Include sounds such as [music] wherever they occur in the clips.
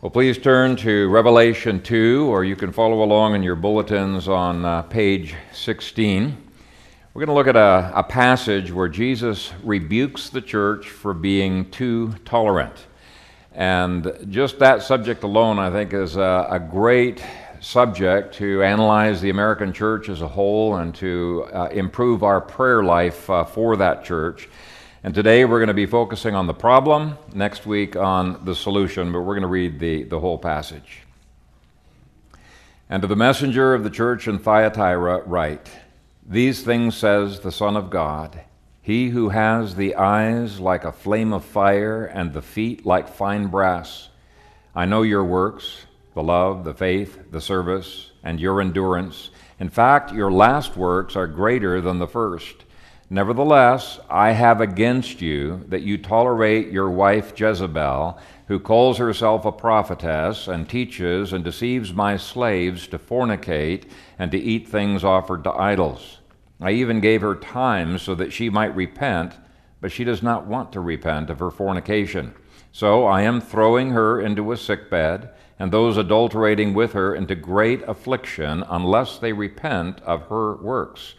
Well, please turn to Revelation 2, or you can follow along in your bulletins on uh, page 16. We're going to look at a, a, passage where Jesus rebukes the church for being too tolerant. And just that subject alone, I think, is a, a great subject to analyze the American church as a whole and to uh, improve our prayer life uh, for that church. And today we're going to be focusing on the problem, next week on the solution, but we're going to read the, the whole passage. And to the messenger of the church in Thyatira, write These things says the Son of God, He who has the eyes like a flame of fire and the feet like fine brass. I know your works, the love, the faith, the service, and your endurance. In fact, your last works are greater than the first. Nevertheless, I have against you that you tolerate your wife Jezebel, who calls herself a prophetess and teaches and deceives my slaves to fornicate and to eat things offered to idols. I even gave her time so that she might repent, but she does not want to repent of her fornication. So I am throwing her into a sick bed, and those adulterating with her into great affliction, unless they repent of her works.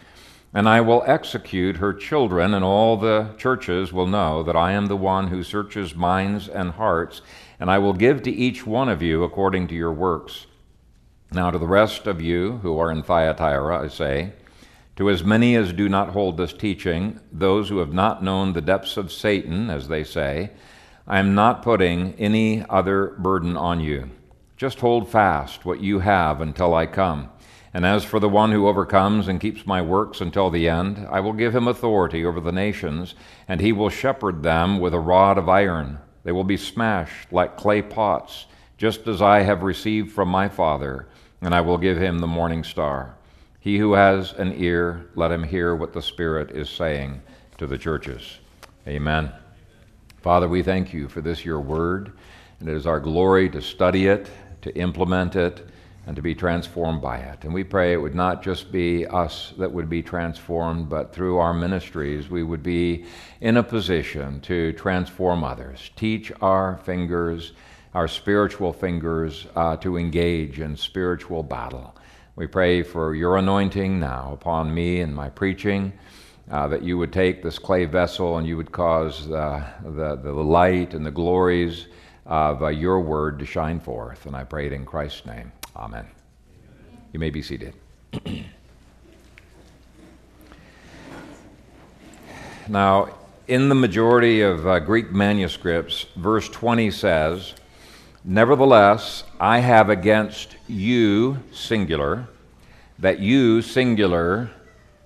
And I will execute her children, and all the churches will know that I am the one who searches minds and hearts, and I will give to each one of you according to your works. Now, to the rest of you who are in Thyatira, I say, to as many as do not hold this teaching, those who have not known the depths of Satan, as they say, I am not putting any other burden on you. Just hold fast what you have until I come. And as for the one who overcomes and keeps my works until the end, I will give him authority over the nations, and he will shepherd them with a rod of iron. They will be smashed like clay pots, just as I have received from my Father, and I will give him the morning star. He who has an ear, let him hear what the Spirit is saying to the churches. Amen. Father, we thank you for this, your word, and it is our glory to study it, to implement it and to be transformed by it. And we pray it would not just be us that would be transformed, but through our ministries, we would be in a position to transform others. Teach our fingers, our spiritual fingers, uh, to engage in spiritual battle. We pray for your anointing now upon me and my preaching. Uh, that you would take this clay vessel and you would cause uh, the, the light and the glories of uh, your word to shine forth. And I pray it in Christ's name. Amen. You may be seated. [clears throat] now, in the majority of uh, Greek manuscripts, verse 20 says, Nevertheless, I have against you, singular, that you, singular,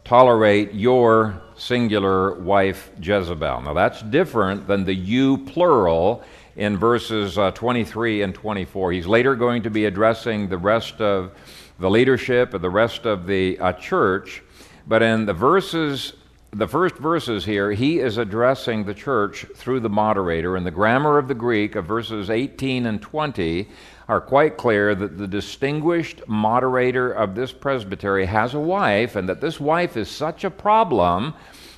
tolerate your singular wife Jezebel. Now, that's different than the you, plural, in verses uh, 23 and 24. He's later going to be addressing the rest of the leadership of the rest of the uh, church, but in the verses, the first verses here, he is addressing the church through the moderator. And the grammar of the Greek of verses 18 and 20 are quite clear that the distinguished moderator of this presbytery has a wife, and that this wife is such a problem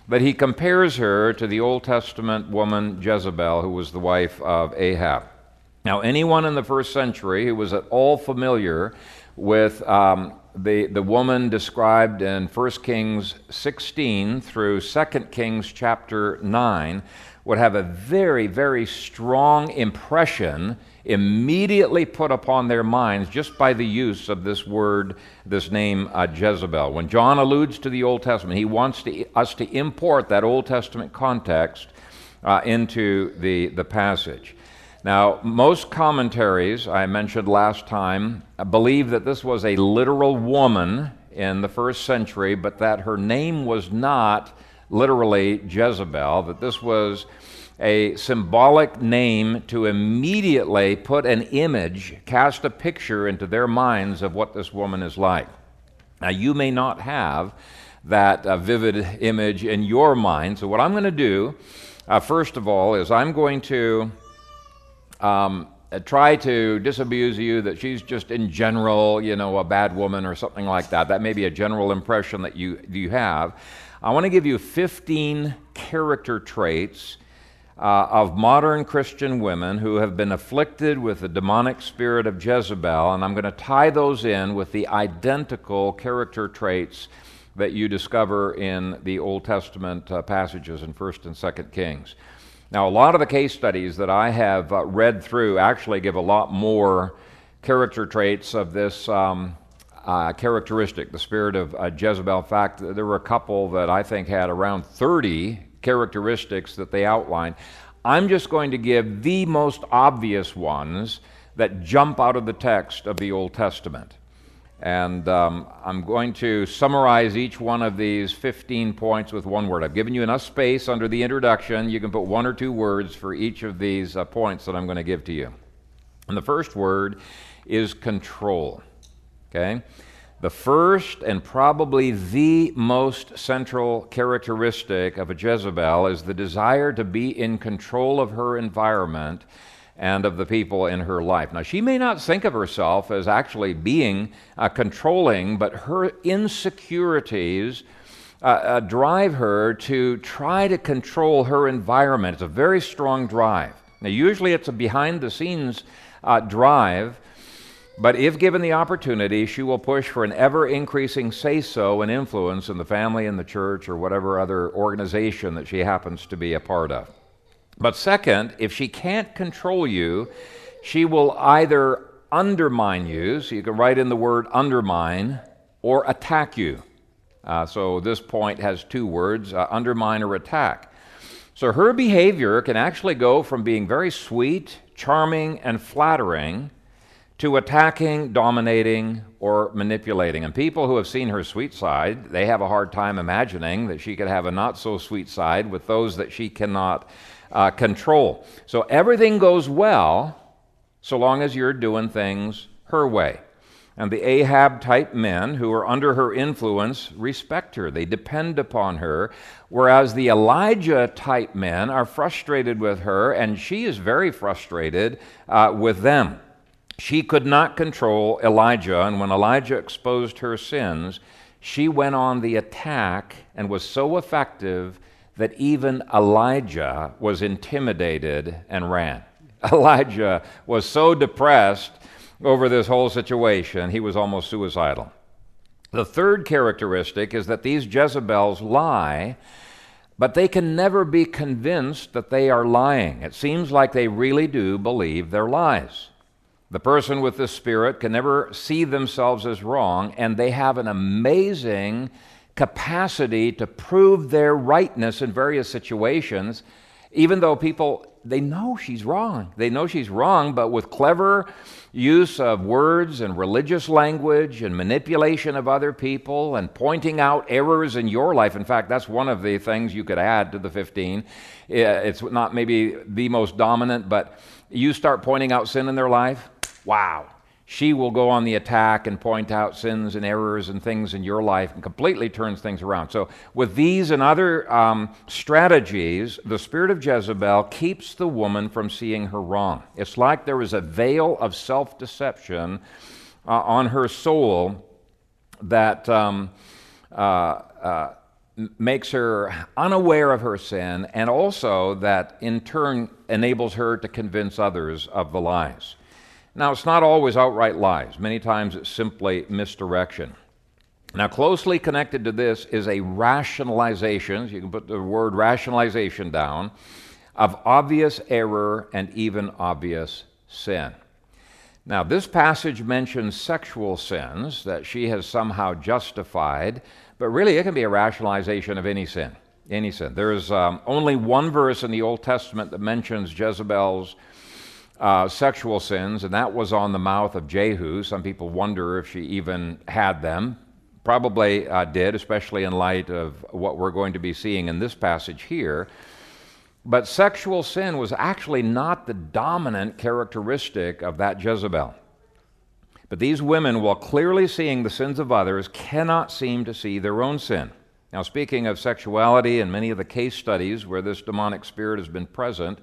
but he compares her to the Old Testament woman Jezebel, who was the wife of Ahab. Now, anyone in the first century who was at all familiar with um, the, the woman described in 1 Kings 16 through 2 Kings chapter 9 would have a very, very strong impression immediately put upon their minds just by the use of this word, this name uh, Jezebel. When John alludes to the Old Testament, he wants to, us to import that Old Testament context uh, into the, the passage. Now, most commentaries, I mentioned last time, believe that this was a literal woman in the first century, but that her name was not literally Jezebel, that this was a symbolic name to immediately put an image, cast a picture into their minds of what this woman is like. Now, you may not have that uh, vivid image in your mind, so what I'm going to do, uh, first of all, is I'm going to um, uh, try to disabuse you that she's just in general, you know, a bad woman or something like that. That may be a general impression that you, you have. I want to give you 15 character traits uh, of modern Christian women who have been afflicted with the demonic spirit of Jezebel, and I'm going to tie those in with the identical character traits that you discover in the Old Testament uh, passages in 1st and 2nd Kings. Now, a lot of the case studies that I have uh, read through actually give a lot more character traits of this um, uh, characteristic, the spirit of uh, Jezebel. In fact, there were a couple that I think had around 30 characteristics that they outline. I'm just going to give the most obvious ones that jump out of the text of the Old Testament. And um, I'm going to summarize each one of these 15 points with one word. I've given you enough space under the introduction. You can put one or two words for each of these uh, points that I'm going to give to you. And the first word is control. Okay? The first and probably the most central characteristic of a Jezebel is the desire to be in control of her environment and of the people in her life. Now, she may not think of herself as actually being uh, controlling, but her insecurities uh, uh, drive her to try to control her environment. It's a very strong drive. Now, usually it's a behind the scenes uh, drive but if given the opportunity, she will push for an ever increasing say so and influence in the family and the church or whatever other organization that she happens to be a part of. But second, if she can't control you, she will either undermine you, so you can write in the word undermine, or attack you. Uh, so this point has two words uh, undermine or attack. So her behavior can actually go from being very sweet, charming, and flattering to attacking, dominating, or manipulating. And people who have seen her sweet side, they have a hard time imagining that she could have a not so sweet side with those that she cannot uh, control. So everything goes well so long as you're doing things her way. And the Ahab type men who are under her influence respect her, they depend upon her, whereas the Elijah type men are frustrated with her, and she is very frustrated uh, with them. She could not control Elijah, and when Elijah exposed her sins, she went on the attack and was so effective that even Elijah was intimidated and ran. [laughs] Elijah was so depressed over this whole situation, he was almost suicidal. The third characteristic is that these Jezebels lie, but they can never be convinced that they are lying. It seems like they really do believe their lies. The person with the spirit can never see themselves as wrong, and they have an amazing capacity to prove their rightness in various situations, even though people they know she's wrong. They know she's wrong, but with clever use of words and religious language and manipulation of other people and pointing out errors in your life. In fact, that's one of the things you could add to the 15. It's not maybe the most dominant, but you start pointing out sin in their life, wow, she will go on the attack and point out sins and errors and things in your life and completely turns things around. So, with these and other um, strategies, the spirit of Jezebel keeps the woman from seeing her wrong. It's like there is a veil of self deception uh, on her soul that. Um, uh, uh, makes her unaware of her sin, and also that in turn enables her to convince others of the lies. Now, it's not always outright lies, many times it's simply misdirection. Now, closely connected to this is a rationalization, you can put the word rationalization down, of obvious error and even obvious sin. Now, this passage mentions sexual sins that she has somehow justified, but really it can be a rationalization of any sin. Any sin. There is um, only one verse in the Old Testament that mentions Jezebel's uh, sexual sins, and that was on the mouth of Jehu. Some people wonder if she even had them. Probably uh, did, especially in light of what we're going to be seeing in this passage here. But sexual sin was actually not the dominant characteristic of that Jezebel. But these women, while clearly seeing the sins of others, cannot seem to see their own sin. Now, speaking of sexuality and many of the case studies where this demonic spirit has been present,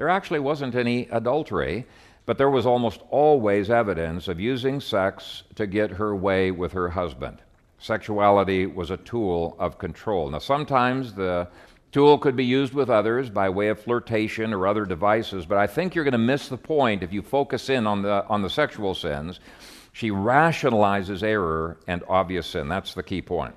there actually wasn't any adultery, but there was almost always evidence of using sex to get her way with her husband. Sexuality was a tool of control. Now, sometimes the Tool could be used with others by way of flirtation or other devices, but I think you're going to miss the point if you focus in on the, on the sexual sins. She rationalizes error and obvious sin. That's the key point.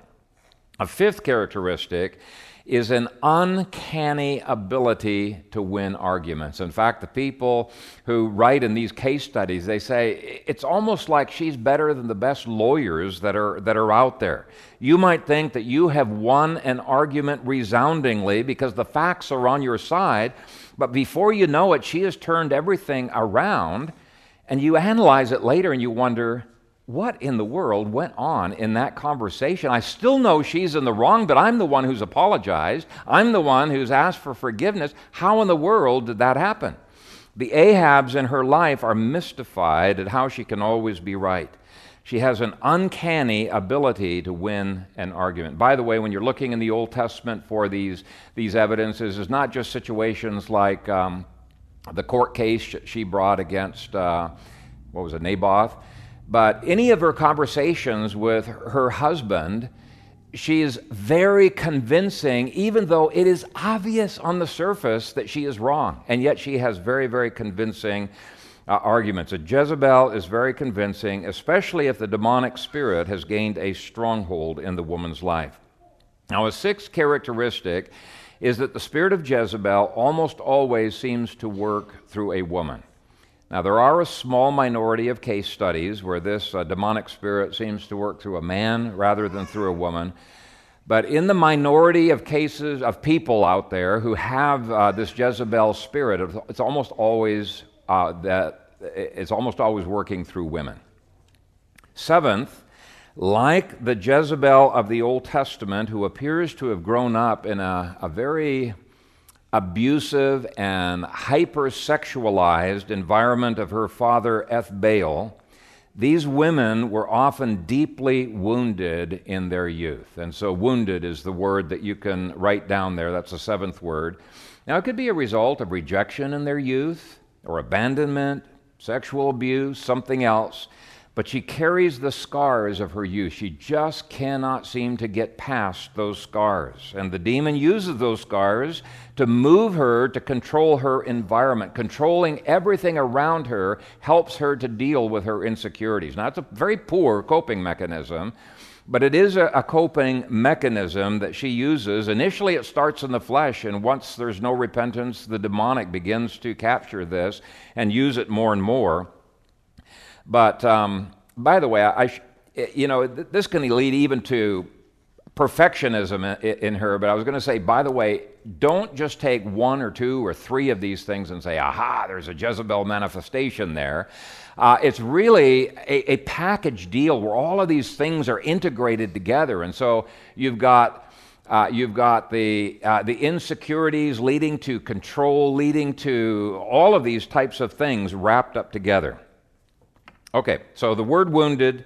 A fifth characteristic is an uncanny ability to win arguments. In fact, the people who write in these case studies, they say it's almost like she's better than the best lawyers that are that are out there. You might think that you have won an argument resoundingly because the facts are on your side, but before you know it, she has turned everything around, and you analyze it later and you wonder, what in the world went on in that conversation? I still know she's in the wrong, but I'm the one who's apologized. I'm the one who's asked for forgiveness. How in the world did that happen? The Ahabs in her life are mystified at how she can always be right. She has an uncanny ability to win an argument. By the way, when you're looking in the Old Testament for these, these evidences, it's not just situations like um, the court case she brought against, uh, what was it, Naboth but any of her conversations with her husband, she is very convincing, even though it is obvious on the surface that she is wrong. And yet she has very, very convincing uh, arguments. A Jezebel is very convincing, especially if the demonic spirit has gained a stronghold in the woman's life. Now, a sixth characteristic is that the spirit of Jezebel almost always seems to work through a woman. Now, there are a small minority of case studies where this uh, demonic spirit seems to work through a man rather than through a woman. But in the minority of cases of people out there who have uh, this Jezebel spirit, it's almost always uh, that it's almost always working through women. Seventh, like the Jezebel of the Old Testament, who appears to have grown up in a, a very abusive and hypersexualized environment of her father, Ethbaal, these women were often deeply wounded in their youth. And so, wounded is the word that you can write down there. That's the seventh word. Now, it could be a result of rejection in their youth, or abandonment, sexual abuse, something else but she carries the scars of her youth. She just cannot seem to get past those scars. And the demon uses those scars to move her to control her environment. Controlling everything around her helps her to deal with her insecurities. Now, it's a very poor coping mechanism, but it is a, coping mechanism that she uses. Initially, it starts in the flesh, and once there's no repentance, the demonic begins to capture this and use it more and more. But um, by the way, I, you know, this can lead even to perfectionism in her. But I was going to say, by the way, don't just take one or two or three of these things and say, aha, there's a Jezebel manifestation there. Uh, it's really a, a package deal where all of these things are integrated together. And so you've got uh, you've got the, uh, the insecurities leading to control, leading to all of these types of things wrapped up together. Okay, so the word wounded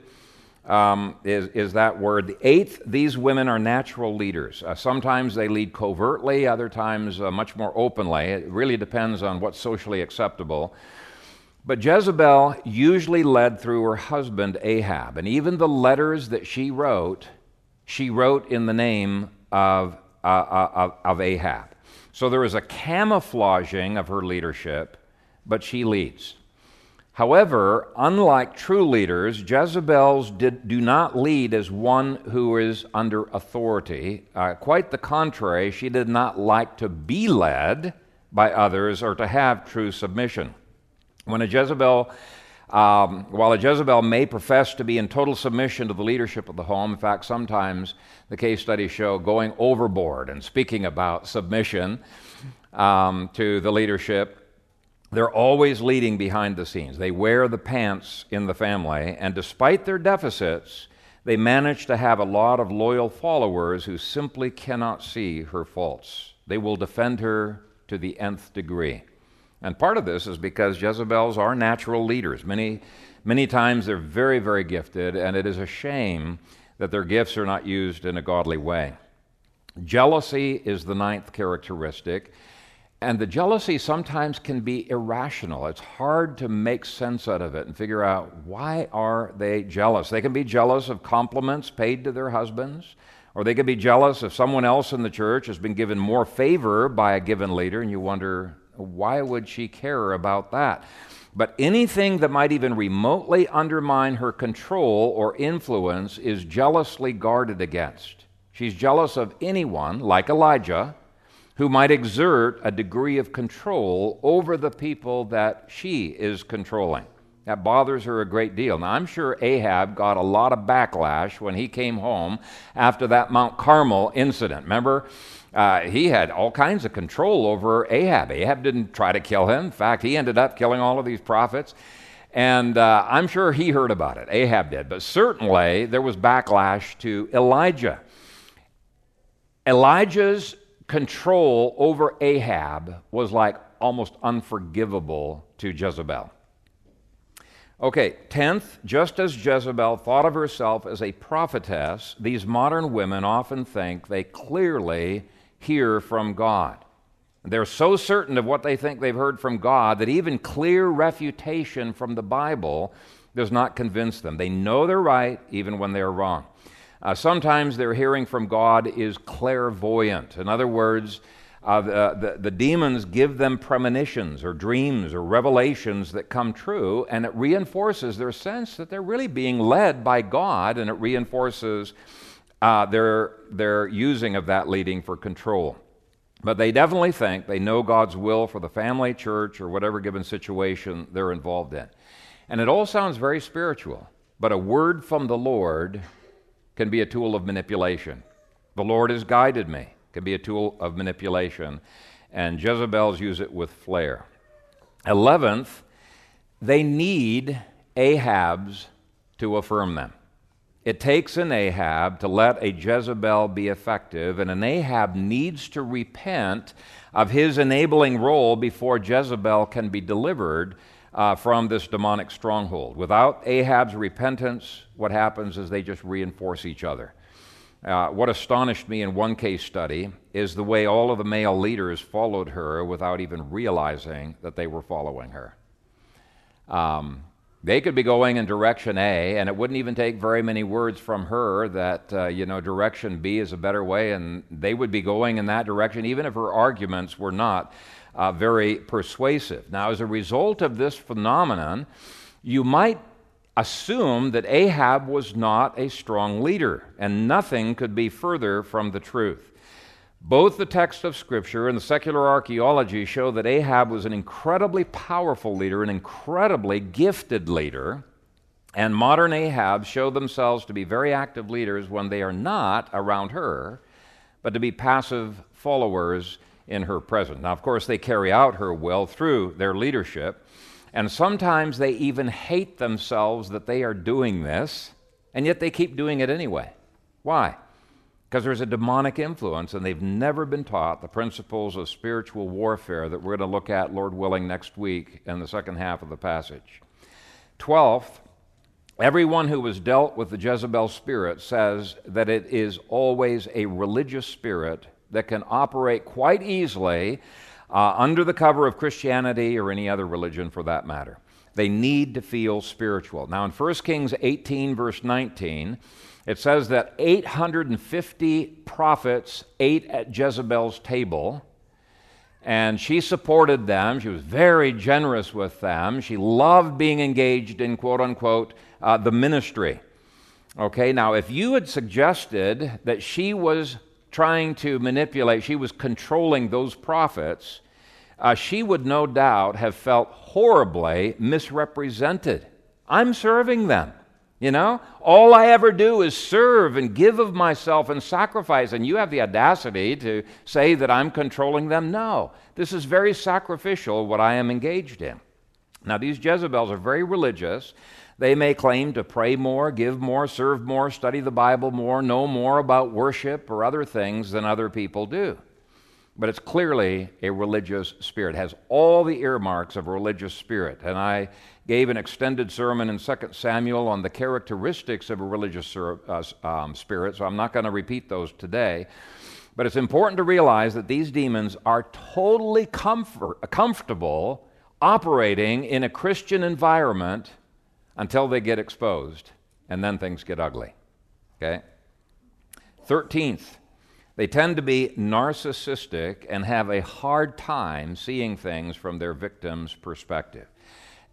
um, is, is that word. The eighth, these women are natural leaders. Uh, sometimes they lead covertly, other times uh, much more openly. It really depends on what's socially acceptable. But Jezebel usually led through her husband Ahab, and even the letters that she wrote, she wrote in the name of, uh, uh of, of Ahab. So there is a camouflaging of her leadership, but she leads. However, unlike true leaders, Jezebels did, do not lead as one who is under authority. Uh, quite the contrary, she did not like to be led by others or to have true submission. When a Jezebel, um, while a Jezebel may profess to be in total submission to the leadership of the home, in fact, sometimes the case studies show going overboard and speaking about submission um, to the leadership they're always leading behind the scenes. They wear the pants in the family, and despite their deficits, they manage to have a lot of loyal followers who simply cannot see her faults. They will defend her to the nth degree. And part of this is because Jezebels are natural leaders. Many, many times they're very, very gifted, and it is a shame that their gifts are not used in a godly way. Jealousy is the ninth characteristic. And the jealousy sometimes can be irrational. It's hard to make sense out of it and figure out why are they jealous. They can be jealous of compliments paid to their husbands, Or they could be jealous if someone else in the church has been given more favor by a given leader, and you wonder, why would she care about that? But anything that might even remotely undermine her control or influence is jealously guarded against. She's jealous of anyone, like Elijah, who might exert a degree of control over the people that she is controlling. That bothers her a great deal. Now, I'm sure Ahab got a lot of backlash when he came home after that Mount Carmel incident. Remember? Uh, he had all kinds of control over Ahab. Ahab didn't try to kill him. In fact, he ended up killing all of these prophets. And uh, I'm sure he heard about it. Ahab did. But certainly there was backlash to Elijah. Elijah's control over Ahab was like almost unforgivable to Jezebel. Okay, tenth, just as Jezebel thought of herself as a prophetess, these modern women often think they clearly hear from God. They're so certain of what they think they've heard from God that even clear refutation from the Bible does not convince them. They know they're right even when they're wrong. Uh, sometimes their hearing from God is clairvoyant. In other words, uh, the, the, the, demons give them premonitions or dreams or revelations that come true, and it reinforces their sense that they're really being led by God, and it reinforces uh, their, their using of that leading for control. But they definitely think they know God's will for the family, church, or whatever given situation they're involved in. And it all sounds very spiritual, but a word from the Lord can be a tool of manipulation. The Lord has guided me, can be a tool of manipulation. And Jezebel's use it with flair. Eleventh, they need Ahab's to affirm them. It takes an Ahab to let a Jezebel be effective, and an Ahab needs to repent of his enabling role before Jezebel can be delivered uh, from this demonic stronghold. Without Ahab's repentance, what happens is they just reinforce each other. Uh, what astonished me in one case study is the way all of the male leaders followed her without even realizing that they were following her. Um, they could be going in direction A, and it wouldn't even take very many words from her that, uh, you know, direction B is a better way, and they would be going in that direction, even if her arguments were not uh, very persuasive. Now, as a result of this phenomenon, you might assume that Ahab was not a strong leader, and nothing could be further from the truth. Both the text of Scripture and the secular archaeology show that Ahab was an incredibly powerful leader, an incredibly gifted leader, and modern Ahab show themselves to be very active leaders when they are not around her, but to be passive followers in her presence. Now, of course, they carry out her will through their leadership, and sometimes they even hate themselves that they are doing this, and yet they keep doing it anyway. Why? because there's a demonic influence and they've never been taught the principles of spiritual warfare that we're going to look at, Lord willing, next week in the second half of the passage. Twelfth, everyone who was dealt with the Jezebel spirit says that it is always a religious spirit that can operate quite easily uh, under the cover of Christianity or any other religion for that matter. They need to feel spiritual. Now, in 1 Kings 18, verse 19, it says that 850 prophets ate at Jezebel's table, and she supported them. She was very generous with them. She loved being engaged in, quote unquote, uh, the ministry. Okay, now if you had suggested that she was trying to manipulate, she was controlling those prophets, uh, she would no doubt have felt horribly misrepresented. I'm serving them. You know, all I ever do is serve and give of myself and sacrifice, and you have the audacity to say that I'm controlling them. No, this is very sacrificial what I am engaged in. Now, these Jezebels are very religious. They may claim to pray more, give more, serve more, study the Bible more, know more about worship or other things than other people do. But it's clearly a religious spirit, it has all the earmarks of a religious spirit. And I gave an extended sermon in 2 Samuel on the characteristics of a religious uh, um, spirit, so I'm not going to repeat those today. But it's important to realize that these demons are totally comfort, comfortable operating in a Christian environment until they get exposed, and then things get ugly. Okay? 13th, they tend to be narcissistic and have a hard time seeing things from their victim's perspective.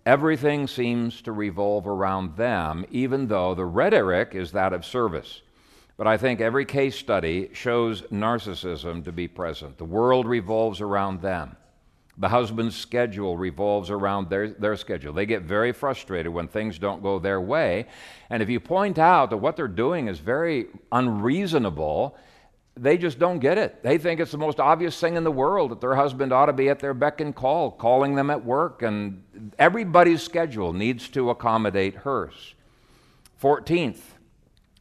Everything seems to revolve around them, even though the rhetoric is that of service. But I think every case study shows narcissism to be present. The world revolves around them. The husband's schedule revolves around their, their schedule. They get very frustrated when things don't go their way. And if you point out that what they're doing is very unreasonable, they just don't get it. They think it's the most obvious thing in the world that their husband ought to be at their beck and call, calling them at work, and everybody's schedule needs to accommodate hers. 14th,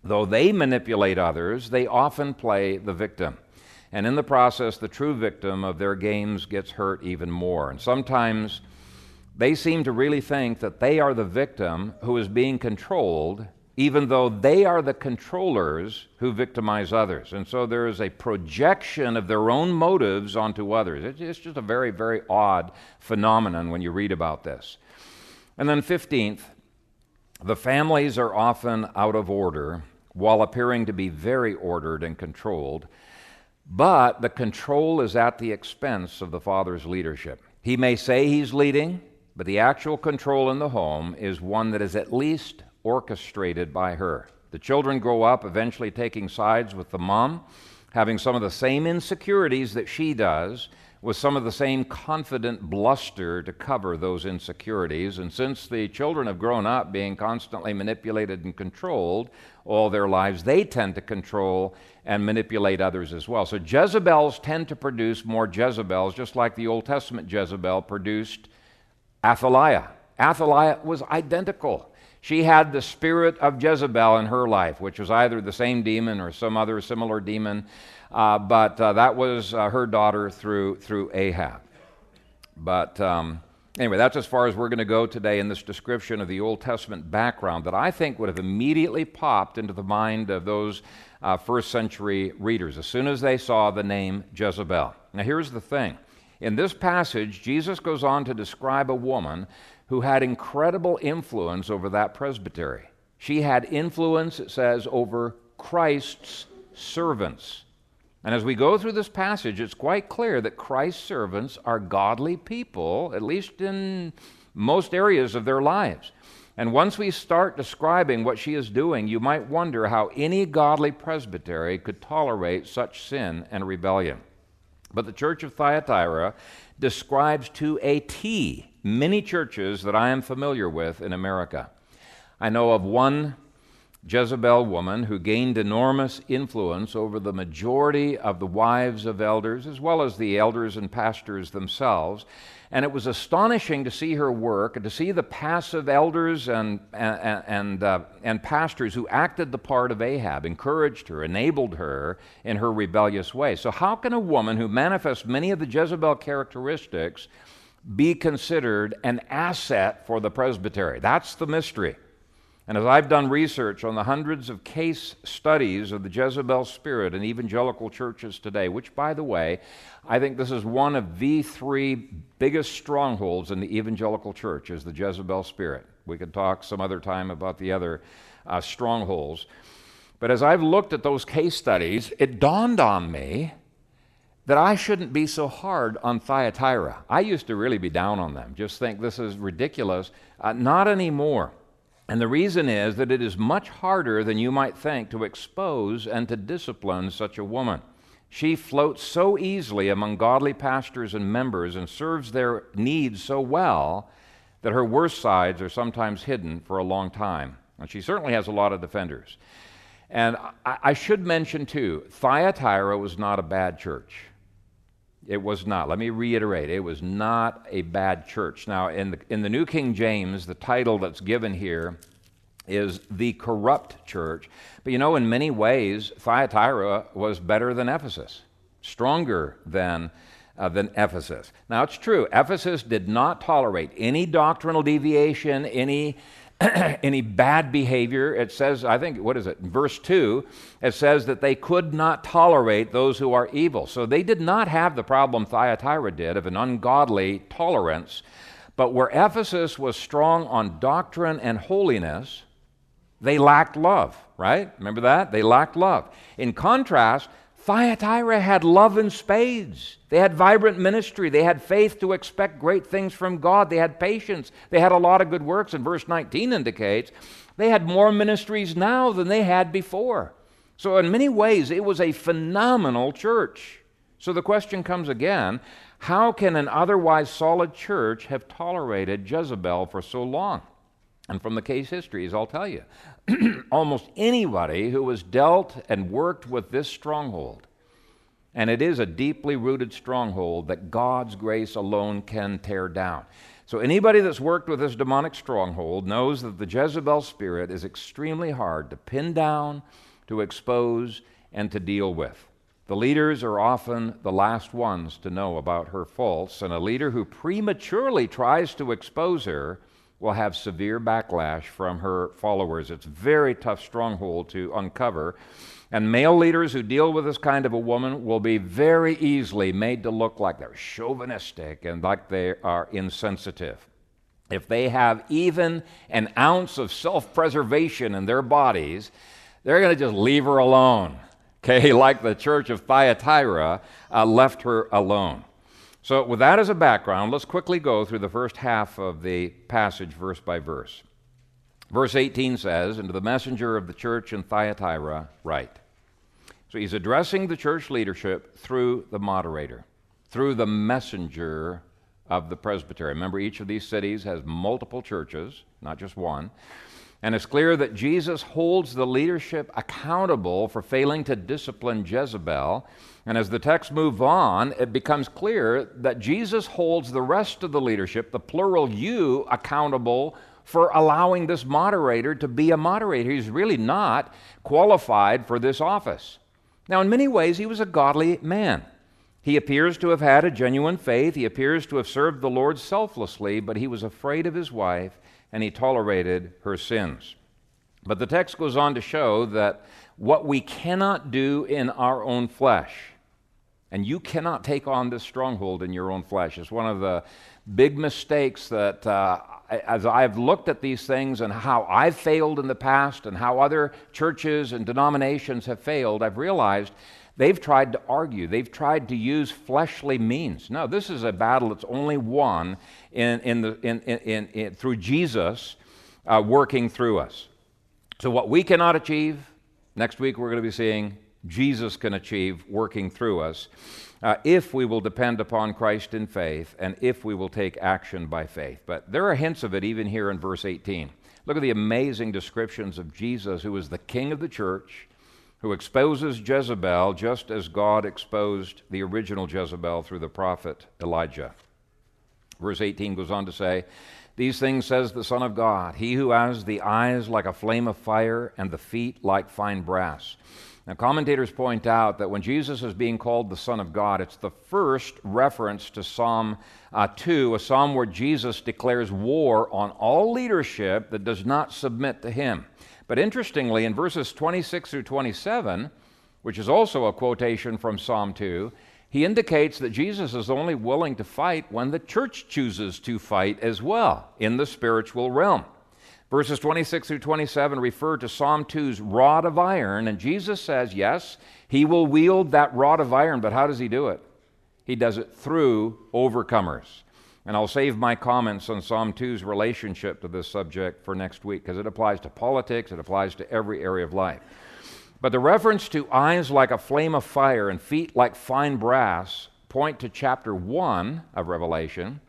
though they manipulate others, they often play the victim. And in the process, the true victim of their games gets hurt even more. And sometimes they seem to really think that they are the victim who is being controlled even though they are the controllers who victimize others. And so there is a projection of their own motives onto others. It's just a very, very odd phenomenon when you read about this. And then, 15th, the families are often out of order while appearing to be very ordered and controlled, but the control is at the expense of the father's leadership. He may say he's leading, but the actual control in the home is one that is at least orchestrated by her. The children grow up eventually taking sides with the mom, having some of the same insecurities that she does, with some of the same confident bluster to cover those insecurities. And since the children have grown up being constantly manipulated and controlled all their lives, they tend to control and manipulate others as well. So Jezebels tend to produce more Jezebels, just like the Old Testament Jezebel produced Athaliah. Athaliah was identical. She had the spirit of Jezebel in her life, which was either the same demon or some other similar demon, uh, but uh, that was uh, her daughter through, through Ahab. But um, anyway, that's as far as we're going to go today in this description of the Old Testament background that I think would have immediately popped into the mind of those uh, first century readers as soon as they saw the name Jezebel. Now, here's the thing. In this passage, Jesus goes on to describe a woman who had incredible influence over that presbytery. She had influence, it says, over Christ's servants. And as we go through this passage, it's quite clear that Christ's servants are godly people, at least in most areas of their lives. And once we start describing what she is doing, you might wonder how any godly presbytery could tolerate such sin and rebellion. But the church of Thyatira describes to a T many churches that I am familiar with in America. I know of one Jezebel woman who gained enormous influence over the majority of the wives of elders, as well as the elders and pastors themselves. And it was astonishing to see her work and to see the passive elders and, and, and, uh, and pastors who acted the part of Ahab, encouraged her, enabled her in her rebellious way. So, how can a woman who manifests many of the Jezebel characteristics be considered an asset for the presbytery. That's the mystery. And as I've done research on the hundreds of case studies of the Jezebel spirit in evangelical churches today, which, by the way, I think this is one of the three biggest strongholds in the evangelical church is the Jezebel spirit. We could talk some other time about the other uh, strongholds. But as I've looked at those case studies, it dawned on me that I shouldn't be so hard on Thyatira. I used to really be down on them, just think this is ridiculous. Uh, not anymore. And the reason is that it is much harder than you might think to expose and to discipline such a woman. She floats so easily among godly pastors and members and serves their needs so well that her worst sides are sometimes hidden for a long time. And she certainly has a lot of defenders. And I, I should mention, too, Thyatira was not a bad church. It was not. Let me reiterate. It was not a bad church. Now, in the, in the New King James, the title that's given here is the corrupt church. But you know, in many ways, Thyatira was better than Ephesus, stronger than, uh, than Ephesus. Now, it's true, Ephesus did not tolerate any doctrinal deviation, any [clears throat] any bad behavior. It says, I think, what is it? In verse 2, it says that they could not tolerate those who are evil. So they did not have the problem Thyatira did of an ungodly tolerance. But where Ephesus was strong on doctrine and holiness, They lacked love, right? Remember that? They lacked love. In contrast, Thyatira had love in spades. They had vibrant ministry. They had faith to expect great things from God. They had patience. They had a lot of good works. And verse 19 indicates they had more ministries now than they had before. So, in many ways, it was a phenomenal church. So the question comes again how can an otherwise solid church have tolerated Jezebel for so long? And from the case histories, I'll tell you, [clears throat] almost anybody who has dealt and worked with this stronghold, and it is a deeply rooted stronghold that God's grace alone can tear down. So, anybody that's worked with this demonic stronghold knows that the Jezebel spirit is extremely hard to pin down, to expose, and to deal with. The leaders are often the last ones to know about her faults, and a leader who prematurely tries to expose her will have severe backlash from her followers. It's a very tough stronghold to uncover. And male leaders who deal with this kind of a woman will be very easily made to look like they're chauvinistic and like they are insensitive. If they have even an ounce of self preservation in their bodies, they're going to just leave her alone. [laughs] Okay, like the church of Thyatira uh, left her alone. So, with that as a background, let's quickly go through the first half of the passage, verse by verse. Verse 18 says, And to the messenger of the church in Thyatira, write. So, he's addressing the church leadership through the moderator, through the messenger of the presbytery. Remember, each of these cities has multiple churches, not just one. And it's clear that Jesus holds the leadership accountable for failing to discipline Jezebel and as the text moves on, it becomes clear that Jesus holds the rest of the leadership, the plural you, accountable for allowing this moderator to be a moderator. He's really not qualified for this office. Now, in many ways, he was a godly man. He appears to have had a genuine faith. He appears to have served the Lord selflessly, but he was afraid of his wife and he tolerated her sins. But the text goes on to show that what we cannot do in our own flesh, and you cannot take on this stronghold in your own flesh. is one of the big mistakes that, uh, as I've looked at these things and how I've failed in the past and how other churches and denominations have failed, I've realized they've tried to argue. They've tried to use fleshly means. No, this is a battle that's only won in, in the, in, in, through Jesus uh, working through us. So, what we cannot achieve, next week we're going to be seeing Jesus can achieve working through us uh, if we will depend upon Christ in faith and if we will take action by faith. But there are hints of it even here in verse 18. Look at the amazing descriptions of Jesus, who is the king of the church, who exposes Jezebel just as God exposed the original Jezebel through the prophet Elijah. Verse 18 goes on to say, These things says the Son of God, he who has the eyes like a flame of fire and the feet like fine brass. Now, commentators point out that when Jesus is being called the Son of God, it's the first reference to Psalm uh, 2, a psalm where Jesus declares war on all leadership that does not submit to him. But interestingly, in verses 26 through 27, which is also a quotation from Psalm 2, he indicates that Jesus is only willing to fight when the church chooses to fight as well in the spiritual realm. Verses 26 through 27 refer to Psalm 2's rod of iron, and Jesus says, yes, he will wield that rod of iron, but how does he do it? He does it through overcomers. And I'll save my comments on Psalm 2's relationship to this subject for next week because it applies to politics, it applies to every area of life. But the reference to eyes like a flame of fire and feet like fine brass point to chapter 1 of Revelation,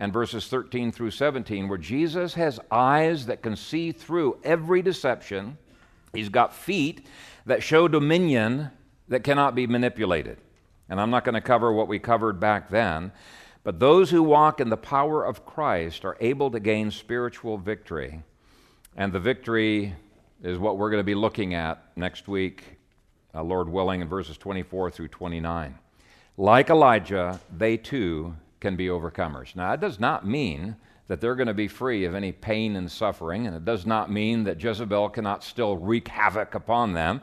and verses 13 through 17, where Jesus has eyes that can see through every deception. He's got feet that show dominion that cannot be manipulated. And I'm not going to cover what we covered back then, but those who walk in the power of Christ are able to gain spiritual victory. And the victory is what we're going to be looking at next week, uh, Lord willing, in verses 24 through 29. Like Elijah, they too can be overcomers. Now, that does not mean that they're going to be free of any pain and suffering, and it does not mean that Jezebel cannot still wreak havoc upon them.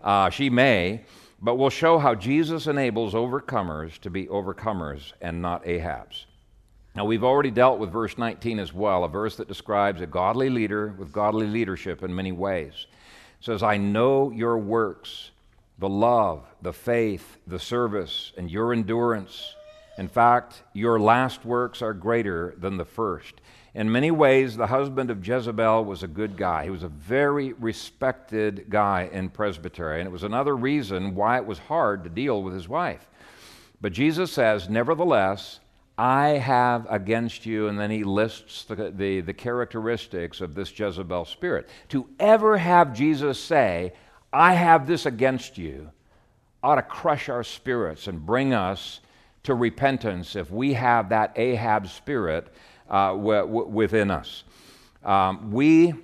Uh, she may, but we'll show how Jesus enables overcomers to be overcomers and not Ahabs. Now, we've already dealt with verse 19 as well, a verse that describes a godly leader with godly leadership in many ways. It says, I know your works, the love, the faith, the service, and your endurance. In fact, your last works are greater than the first. In many ways, the husband of Jezebel was a good guy. He was a very respected guy in Presbytery, and it was another reason why it was hard to deal with his wife. But Jesus says, Nevertheless, I have against you, and then he lists the, the, the, characteristics of this Jezebel spirit. To ever have Jesus say, I have this against you, ought to crush our spirits and bring us to repentance if we have that Ahab spirit within us. Um, we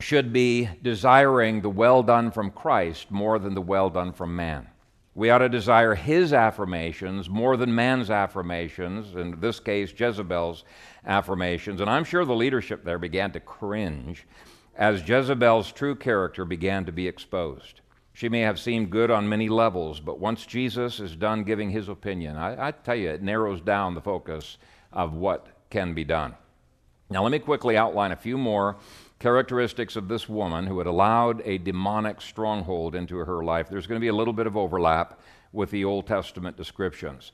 should be desiring the well done from Christ more than the well done from man. We ought to desire his affirmations more than man's affirmations, in this case, Jezebel's affirmations. And I'm sure the leadership there began to cringe as Jezebel's true character began to be exposed. She may have seemed good on many levels, but once Jesus is done giving his opinion, I, I tell you, it narrows down the focus of what can be done. Now, let me quickly outline a few more characteristics of this woman who had allowed a demonic stronghold into her life. There's going to be a little bit of overlap with the Old Testament descriptions.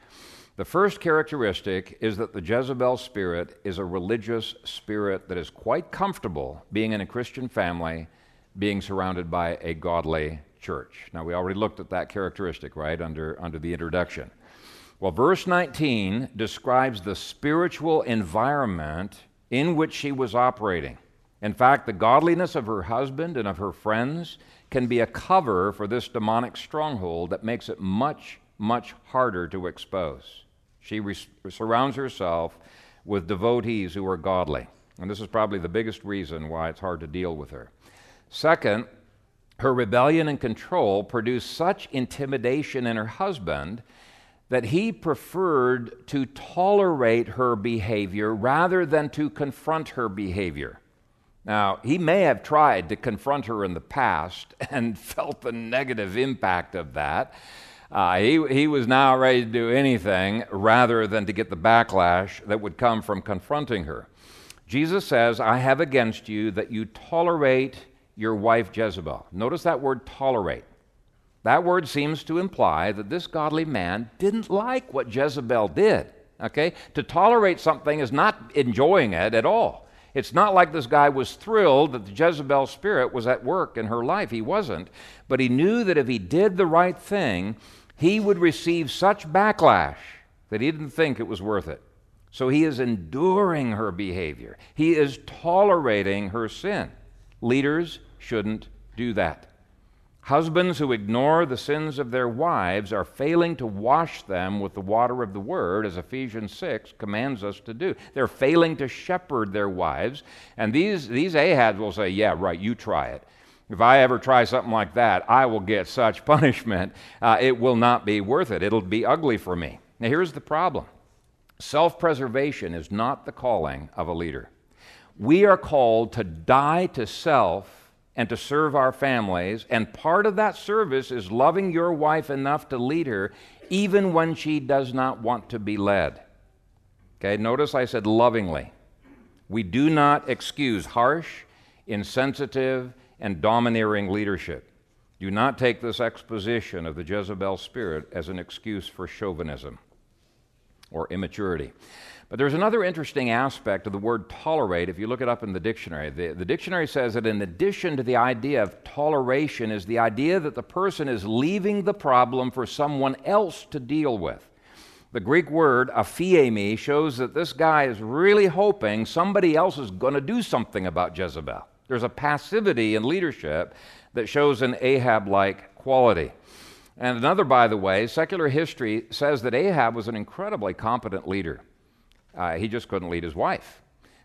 The first characteristic is that the Jezebel spirit is a religious spirit that is quite comfortable being in a Christian family, being surrounded by a godly church. Now, we already looked at that characteristic, right, under, under the introduction. Well, verse 19 describes the spiritual environment in which she was operating. In fact, the godliness of her husband and of her friends can be a cover for this demonic stronghold that makes it much, much harder to expose. She re- surrounds herself with devotees who are godly. And this is probably the biggest reason why it's hard to deal with her. Second, her rebellion and control produced such intimidation in her husband that he preferred to tolerate her behavior rather than to confront her behavior. Now, he may have tried to confront her in the past [laughs] and felt the negative impact of that. Uh, he, he was now ready to do anything rather than to get the backlash that would come from confronting her. Jesus says, I have against you that you tolerate your wife Jezebel. Notice that word tolerate. That word seems to imply that this godly man didn't like what Jezebel did. Okay? To tolerate something is not enjoying it at all. It's not like this guy was thrilled that the Jezebel spirit was at work in her life. He wasn't. But he knew that if he did the right thing, he would receive such backlash that he didn't think it was worth it. So he is enduring her behavior, he is tolerating her sin. Leaders shouldn't do that. Husbands who ignore the sins of their wives are failing to wash them with the water of the word, as Ephesians 6 commands us to do. They're failing to shepherd their wives. And these, these Ahabs will say, Yeah, right, you try it. If I ever try something like that, I will get such [laughs] punishment. Uh, it will not be worth it. It'll be ugly for me. Now, here's the problem self preservation is not the calling of a leader. We are called to die to self and to serve our families. And part of that service is loving your wife enough to lead her, even when she does not want to be led. Okay, notice I said lovingly. We do not excuse harsh, insensitive, and domineering leadership. Do not take this exposition of the Jezebel spirit as an excuse for chauvinism or immaturity. But there's another interesting aspect of the word tolerate if you look it up in the dictionary. The, the, dictionary says that in addition to the idea of toleration is the idea that the person is leaving the problem for someone else to deal with. The Greek word aphiemi shows that this guy is really hoping somebody else is going to do something about Jezebel. There's a passivity in leadership that shows an Ahab like quality. And another, by the way, secular history says that Ahab was an incredibly competent leader. Uh, he just couldn't lead his wife.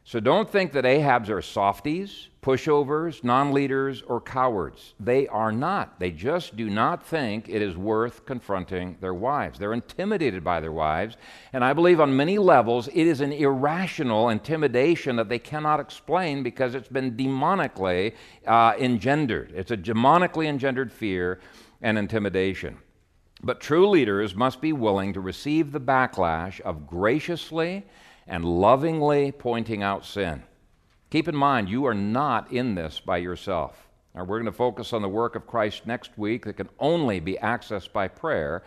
So don't think that Ahabs are softies, pushovers, non leaders, or cowards. They are not. They just do not think it is worth confronting their wives. They're intimidated by their wives. And I believe on many levels it is an irrational intimidation that they cannot explain because it's been demonically uh, engendered. It's a demonically engendered fear and intimidation. But true leaders must be willing to receive the backlash of graciously and lovingly pointing out sin. Keep in mind, you are not in this by yourself. Now, we're going to focus on the work of Christ next week that can only be accessed by prayer.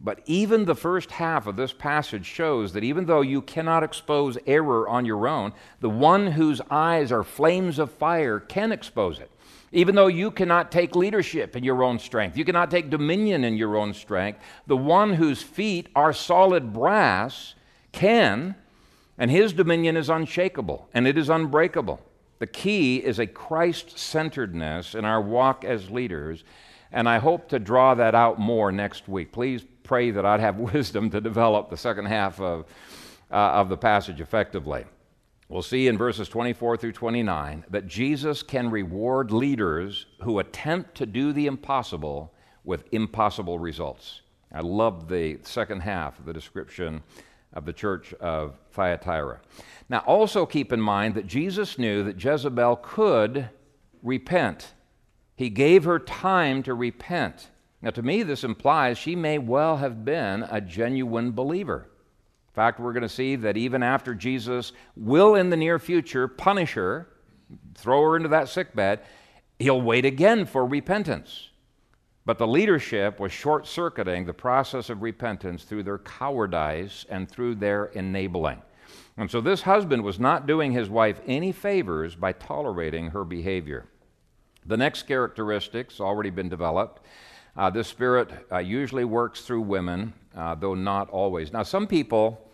But even the first half of this passage shows that even though you cannot expose error on your own, the one whose eyes are flames of fire can expose it. Even though you cannot take leadership in your own strength, you cannot take dominion in your own strength, the one whose feet are solid brass can, and his dominion is unshakable and it is unbreakable. The key is a Christ centeredness in our walk as leaders, and I hope to draw that out more next week. Please pray that I'd have [laughs] wisdom to develop the second half of, uh, of the passage effectively. We'll see in verses 24 through 29 that Jesus can reward leaders who attempt to do the impossible with impossible results. I love the second half of the description of the church of Thyatira. Now, also keep in mind that Jesus knew that Jezebel could repent. He gave her time to repent. Now, to me, this implies she may well have been a genuine believer. In fact, we're going to see that even after Jesus will in the near future punish her, throw her into that sickbed, he'll wait again for repentance. But the leadership was short circuiting the process of repentance through their cowardice and through their enabling. And so this husband was not doing his wife any favors by tolerating her behavior. The next characteristics already been developed. Uh, this spirit uh, usually works through women, uh, though not always. Now, some people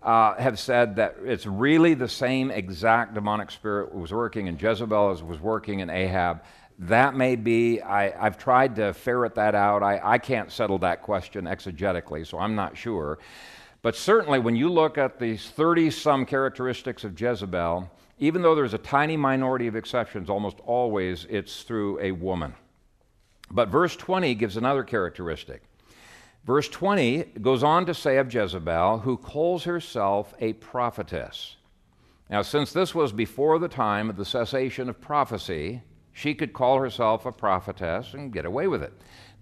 uh, have said that it's really the same exact demonic spirit was working in Jezebel as was working in Ahab. That may be, I, have tried to ferret that out. I, I can't settle that question exegetically, so I'm not sure. But certainly, when you look at these 30 some characteristics of Jezebel, even though there's a tiny minority of exceptions, almost always it's through a woman. But verse 20 gives another characteristic. Verse 20 goes on to say of Jezebel, who calls herself a prophetess. Now, since this was before the time of the cessation of prophecy, she could call herself a prophetess and get away with it.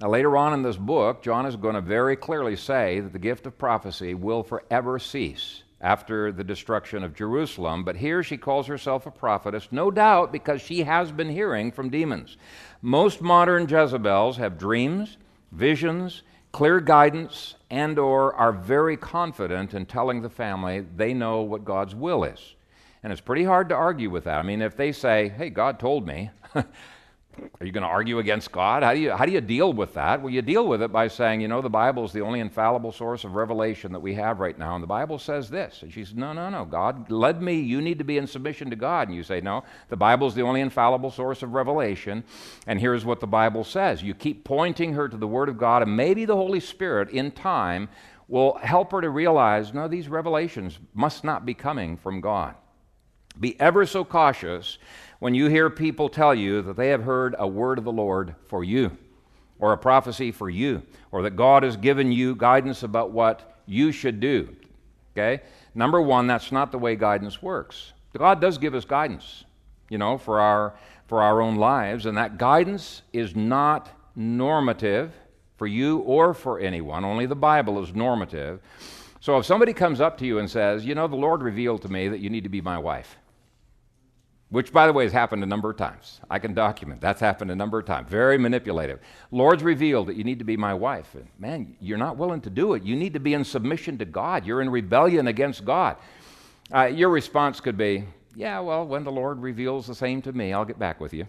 Now, later on in this book, John is going to very clearly say that the gift of prophecy will forever cease after the destruction of Jerusalem. But here she calls herself a prophetess, no doubt because she has been hearing from demons. Most modern Jezebels have dreams, visions, clear guidance, and or are very confident in telling the family they know what God's will is. And it's pretty hard to argue with that. I mean, if they say, hey, God told me, [laughs] are you going to argue against God? How do, you, how do you deal with that? Well, you deal with it by saying, you know, the Bible is the only infallible source of revelation that we have right now, and the Bible says this. And she says, no, no, no, God led me. You need to be in submission to God. And you say, no, the Bible is the only infallible source of revelation, and here's what the Bible says. You keep pointing her to the Word of God, and maybe the Holy Spirit in time will help her to realize, no, these revelations must not be coming from God. Be ever so cautious when you hear people tell you that they have heard a word of the Lord for you, or a prophecy for you, or that God has given you guidance about what you should do. Okay? Number one, that's not the way guidance works. God does give us guidance, you know, for our for our own lives, and that guidance is not normative for you or for anyone. Only the Bible is normative. So if somebody comes up to you and says, "You know, the Lord revealed to me that you need to be my wife," which, by the way, has happened a number of times. I can document that's happened a number of times. Very manipulative. Lord's revealed that you need to be my wife. And man, you're not willing to do it. You need to be in submission to God. You're in rebellion against God. Uh, your response could be, yeah, well, when the Lord reveals the same to me, I'll get back with you.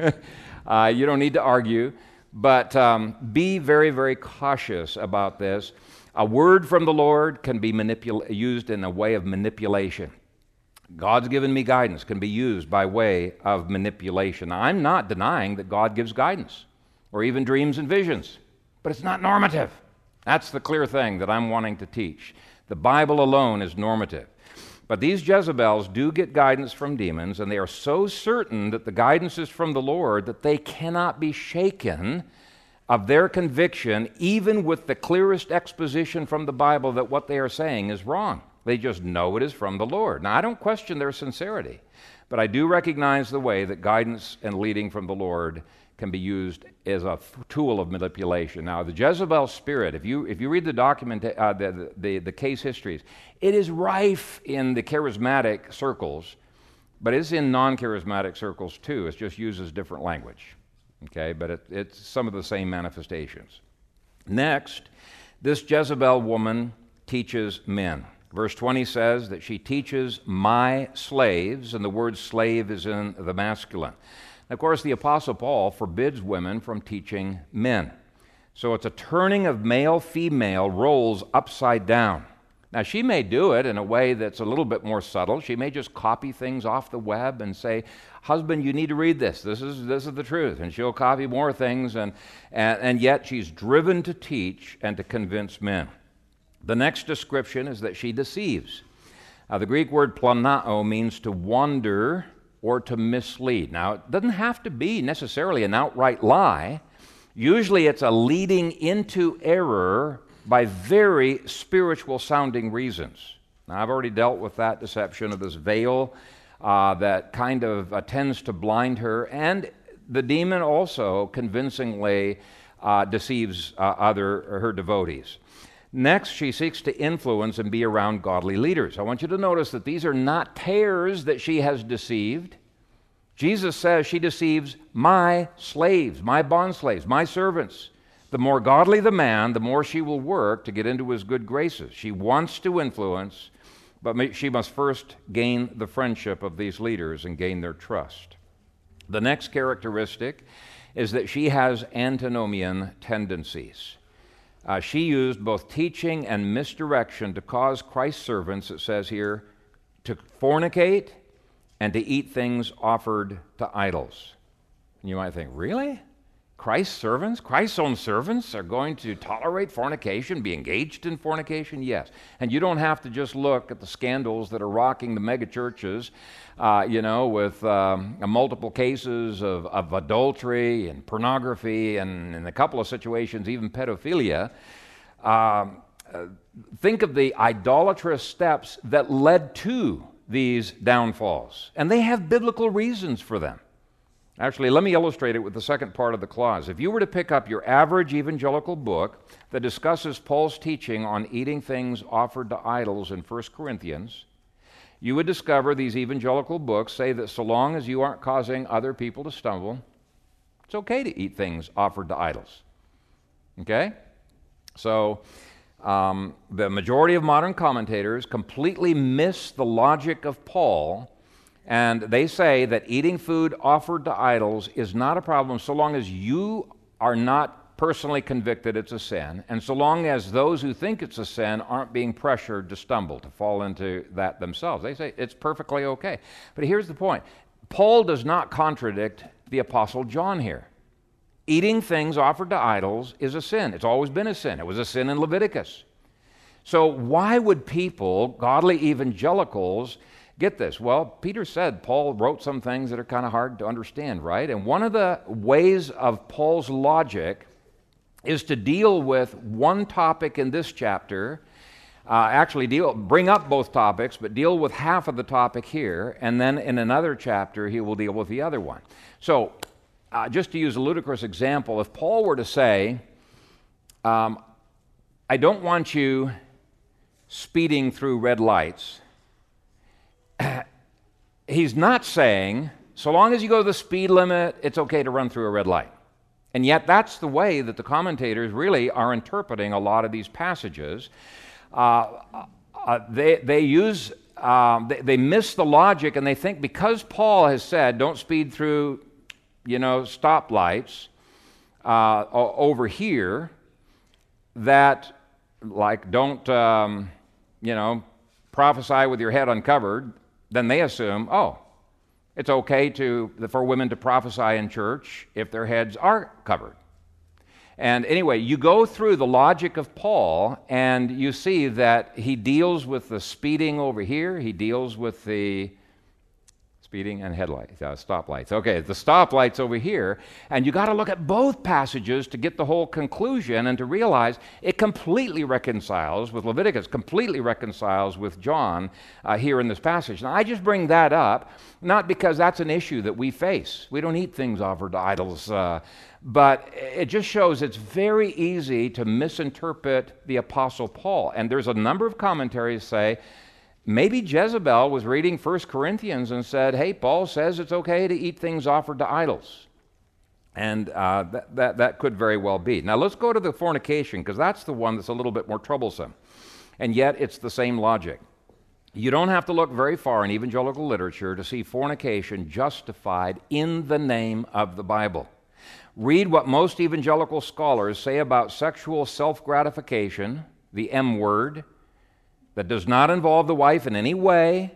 [laughs] uh, you don't need to argue, but um, be very, very cautious about this. A word from the Lord can be manipul- used in a way of manipulation. God's given me guidance can be used by way of manipulation. I'm not denying that God gives guidance or even dreams and visions, but it's not normative. That's the clear thing that I'm wanting to teach. The Bible alone is normative. But these Jezebels do get guidance from demons, and they are so certain that the guidance is from the Lord that they cannot be shaken of their conviction, even with the clearest exposition from the Bible that what they are saying is wrong. They just know it is from the Lord. Now, I don't question their sincerity, but I do recognize the way that guidance and leading from the Lord can be used as a tool of manipulation. Now, the Jezebel spirit, if you, if you read the document, uh, the, the, the case histories, it is rife in the charismatic circles, but it's in non charismatic circles too. It just uses different language. Okay, but it, it's some of the same manifestations. Next, this Jezebel woman teaches men. Verse 20 says that she teaches my slaves, and the word slave is in the masculine. Of course, the Apostle Paul forbids women from teaching men. So it's a turning of male female roles upside down. Now, she may do it in a way that's a little bit more subtle. She may just copy things off the web and say, Husband, you need to read this. This is, this is the truth. And she'll copy more things, and, and, and yet she's driven to teach and to convince men. The next description is that she deceives. the Greek word planao means to wander or to mislead. Now, it doesn't have to be necessarily an outright lie. Usually, it's a leading into error by very spiritual sounding reasons. Now, I've already dealt with that deception of this veil uh, that kind of uh, tends to blind her, and the demon also convincingly uh, deceives uh, other her devotees. Next, she seeks to influence and be around godly leaders. I want you to notice that these are not tares that she has deceived. Jesus says she deceives my slaves, my bond slaves, my servants. The more godly the man, the more she will work to get into his good graces. She wants to influence, but she must first gain the friendship of these leaders and gain their trust. The next characteristic is that she has antinomian tendencies. Uh, she used both teaching and misdirection to cause Christ's servants, it says here, to fornicate and to eat things offered to idols. And you might think, really? Christ's servants, Christ's own servants, are going to tolerate fornication, be engaged in fornication? Yes. And you don't have to just look at the scandals that are rocking the megachurches, uh, you know, with um, multiple cases of, of adultery and pornography, and in a couple of situations, even pedophilia. Um, uh, think of the idolatrous steps that led to these downfalls. And they have biblical reasons for them. Actually, let me illustrate it with the second part of the clause. If you were to pick up your average evangelical book that discusses Paul's teaching on eating things offered to idols in 1 Corinthians, you would discover these evangelical books say that so long as you aren't causing other people to stumble, it's okay to eat things offered to idols. Okay? So, um, the majority of modern commentators completely miss the logic of Paul and they say that eating food offered to idols is not a problem so long as you are not personally convicted it's a sin, and so long as those who think it's a sin aren't being pressured to stumble, to fall into that themselves. They say it's perfectly okay. But here's the point Paul does not contradict the Apostle John here. Eating things offered to idols is a sin. It's always been a sin. It was a sin in Leviticus. So, why would people, godly evangelicals, Get this. Well, Peter said Paul wrote some things that are kind of hard to understand, right? And one of the ways of Paul's logic is to deal with one topic in this chapter. Uh, actually, deal, bring up both topics, but deal with half of the topic here, and then in another chapter, he will deal with the other one. So, uh, just to use a ludicrous example, if Paul were to say, um, I don't want you speeding through red lights, [clears throat] he's not saying, so long as you go the speed limit, it's okay to run through a red light. And yet, that's the way that the commentators really are interpreting a lot of these passages. Uh, uh, they, they use, um, they, they miss the logic and they think because Paul has said, don't speed through, you know, stoplights uh, over here, that, like, don't, um, you know, prophesy with your head uncovered, then they assume, oh, it's okay to, for women to prophesy in church if their heads are covered. And anyway, you go through the logic of Paul and you see that he deals with the speeding over here, he deals with the Speeding and headlights, uh, stoplights. Okay, the stoplights over here, and you got to look at both passages to get the whole conclusion and to realize it completely reconciles with Leviticus, completely reconciles with John uh, here in this passage. Now, I just bring that up not because that's an issue that we face. We don't eat things offered to idols, uh, but it just shows it's very easy to misinterpret the Apostle Paul. And there's a number of commentaries say Maybe Jezebel was reading 1 Corinthians and said, Hey, Paul says it's okay to eat things offered to idols. And uh, that, that, that could very well be. Now let's go to the fornication, because that's the one that's a little bit more troublesome. And yet it's the same logic. You don't have to look very far in evangelical literature to see fornication justified in the name of the Bible. Read what most evangelical scholars say about sexual self gratification, the M word, that does not involve the wife in any way,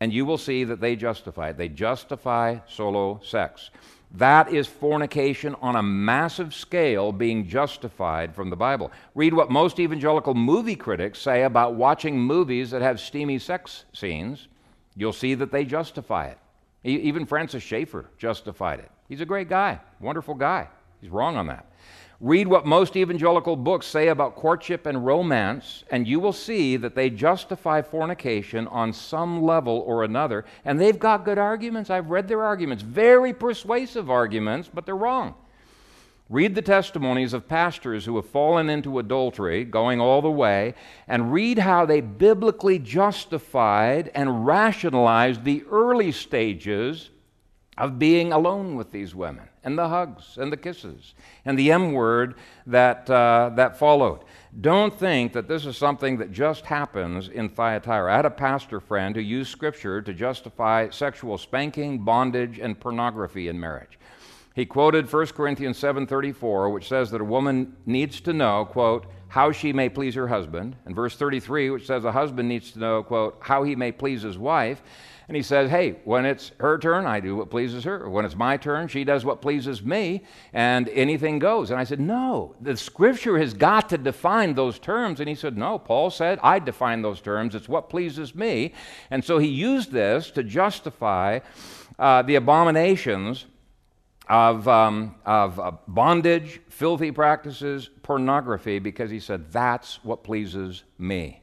and you will see that they justify it. They justify solo sex. That is fornication on a massive scale being justified from the Bible. Read what most evangelical movie critics say about watching movies that have steamy sex scenes. You'll see that they justify it. Even Francis Schaeffer justified it. He's a great guy, wonderful guy. He's wrong on that. Read what most evangelical books say about courtship and romance, and you will see that they justify fornication on some level or another. And they've got good arguments. I've read their arguments, very persuasive arguments, but they're wrong. Read the testimonies of pastors who have fallen into adultery, going all the way, and read how they biblically justified and rationalized the early stages of being alone with these women and the hugs and the kisses and the M word that, uh, that followed. Don't think that this is something that just happens in Thyatira. I had a pastor friend who used scripture to justify sexual spanking, bondage, and pornography in marriage. He quoted 1 Corinthians 7:34, which says that a woman needs to know, quote, how she may please her husband, and verse 33, which says a husband needs to know, quote, how he may please his wife. And he says, Hey, when it's her turn, I do what pleases her. When it's my turn, she does what pleases me, and anything goes. And I said, No, the scripture has got to define those terms. And he said, No, Paul said, I define those terms. It's what pleases me. And so he used this to justify uh, the abominations of, um, of uh, bondage, filthy practices, pornography, because he said, That's what pleases me.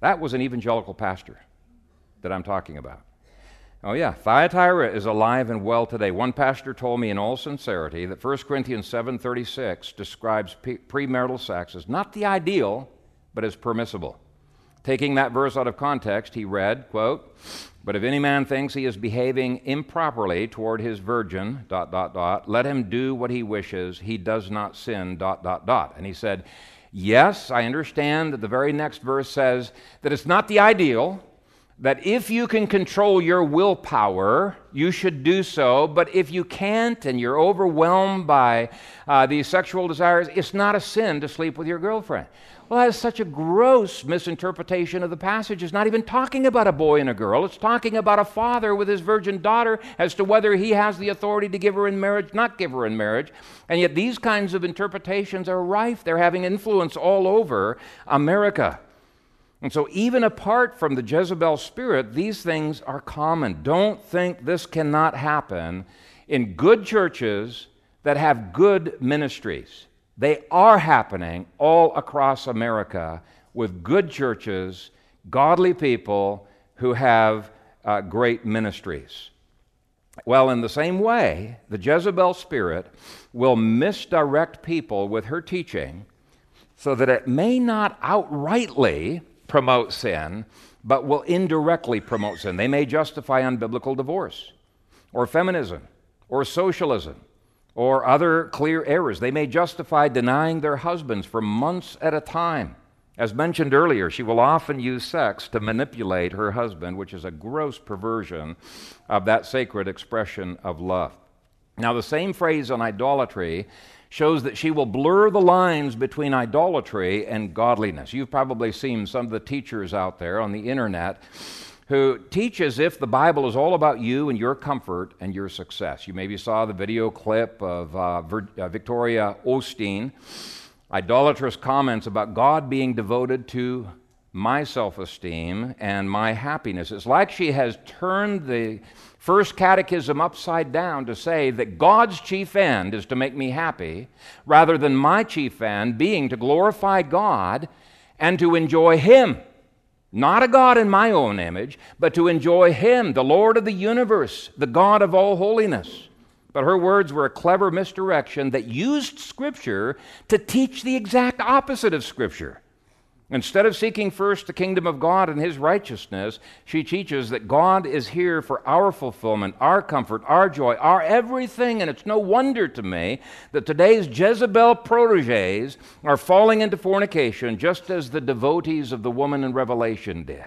That was an evangelical pastor that I'm talking about. Oh, yeah, Thyatira is alive and well today. One pastor told me in all sincerity that 1 Corinthians 7.36 describes premarital sex as not the ideal, but as permissible. Taking that verse out of context, he read, quote, But if any man thinks he is behaving improperly toward his virgin, dot, dot, dot, let him do what he wishes. He does not sin, dot, dot, dot. And he said, Yes, I understand that the very next verse says that it's not the ideal, that if you can control your willpower, you should do so. But if you can't and you're overwhelmed by uh, these sexual desires, it's not a sin to sleep with your girlfriend. Well, that is such a gross misinterpretation of the passage. It's not even talking about a boy and a girl. It's talking about a father with his virgin daughter as to whether he has the authority to give her in marriage, not give her in marriage. And yet, these kinds of interpretations are rife. They're having influence all over America. And so, even apart from the Jezebel spirit, these things are common. Don't think this cannot happen in good churches that have good ministries. They are happening all across America with good churches, godly people who have uh, great ministries. Well, in the same way, the Jezebel spirit will misdirect people with her teaching so that it may not outrightly promote sin, but will indirectly promote sin. They may justify unbiblical divorce, or feminism, or socialism, or other clear errors. They may justify denying their husbands for months at a time. As mentioned earlier, she will often use sex to manipulate her husband, which is a gross perversion of that sacred expression of love. Now, the same phrase on idolatry shows that she will blur the lines between idolatry and godliness. You've probably seen some of the teachers out there on the internet who teach as if the Bible is all about you and your comfort and your success. You maybe saw the video clip of uh, uh Victoria Osteen, idolatrous comments about God being devoted to my self esteem and my happiness. It's like she has turned the first catechism upside down to say that God's chief end is to make me happy, rather than my chief end being to glorify God and to enjoy Him. Not a God in my own image, but to enjoy Him, the Lord of the universe, the God of all holiness. But her words were a clever misdirection that used Scripture to teach the exact opposite of Scripture. Instead of seeking first the kingdom of God and his righteousness, she teaches that God is here for our fulfillment, our comfort, our joy, our everything. And it's no wonder to me that today's Jezebel proteges are falling into fornication just as the devotees of the woman in Revelation did.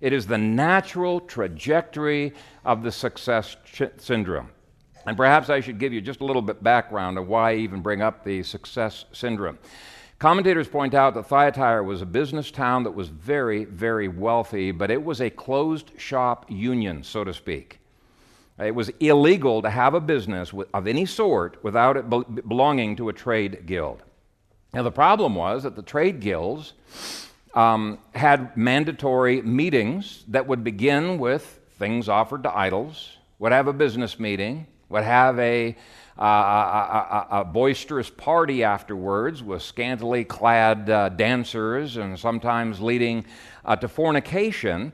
It is the natural trajectory of the success syndrome. And perhaps I should give you just a little bit background of why I even bring up the success syndrome. Commentators point out that Thyatira was a business town that was very, very wealthy, but it was a closed shop union, so to speak. It was illegal to have a business of any sort without it belonging to a trade guild. Now, the problem was that the trade guilds um, had mandatory meetings that would begin with things offered to idols, would have a business meeting, would have a a, a, a, boisterous party afterwards with scantily clad uh, dancers and sometimes leading uh, to fornication.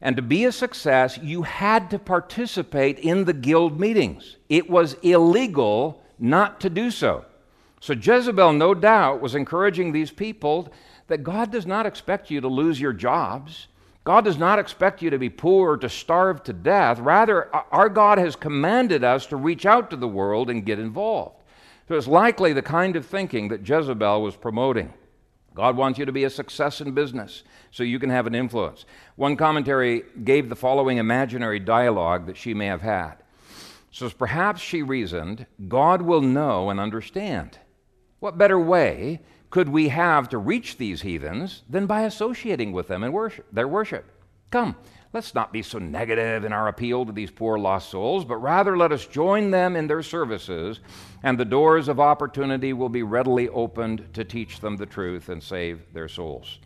And to be a success, you had to participate in the guild meetings. It was illegal not to do so. So Jezebel, no doubt, was encouraging these people that God does not expect you to lose your jobs. God does not expect you to be poor or to starve to death. Rather, our God has commanded us to reach out to the world and get involved. So it's likely the kind of thinking that Jezebel was promoting. God wants you to be a success in business so you can have an influence. One commentary gave the following imaginary dialogue that she may have had. So perhaps she reasoned, God will know and understand. What better way could we have to reach these heathens than by associating with them in worship, their worship? Come, let's not be so negative in our appeal to these poor lost souls, but rather let us join them in their services, and the doors of opportunity will be readily opened to teach them the truth and save their souls.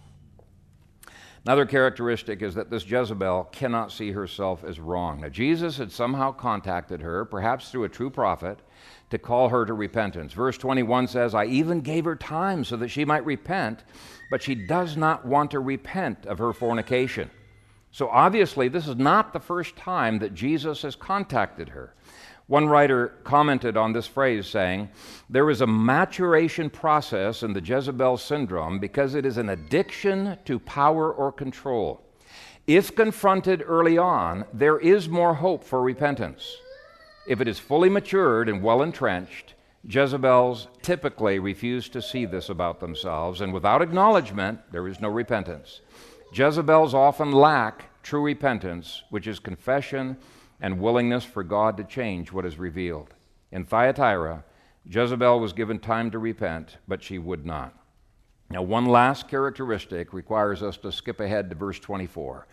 Another characteristic is that this Jezebel cannot see herself as wrong. Now, Jesus had somehow contacted her, perhaps through a true prophet, to call her to repentance. Verse 21 says, I even gave her time so that she might repent, but she does not want to repent of her fornication. So obviously, this is not the first time that Jesus has contacted her. One writer commented on this phrase saying, There is a maturation process in the Jezebel syndrome because it is an addiction to power or control. If confronted early on, there is more hope for repentance. If it is fully matured and well entrenched, Jezebels typically refuse to see this about themselves, and without acknowledgement, there is no repentance. Jezebels often lack true repentance, which is confession and willingness for God to change what is revealed. In Thyatira, Jezebel was given time to repent, but she would not. Now, one last characteristic requires us to skip ahead to verse 24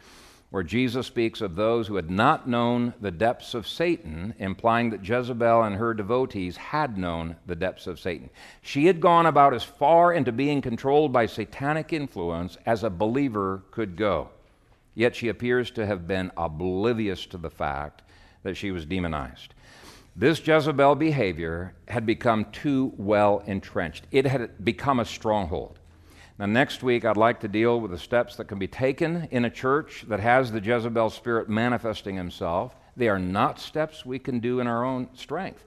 where Jesus speaks of those who had not known the depths of Satan, implying that Jezebel and her devotees had known the depths of Satan. She had gone about as far into being controlled by satanic influence as a believer could go. Yet she appears to have been oblivious to the fact that she was demonized. This Jezebel behavior had become too well entrenched, it had become a stronghold. Now, next week, I'd like to deal with the steps that can be taken in a church that has the Jezebel spirit manifesting himself. They are not steps we can do in our own strength.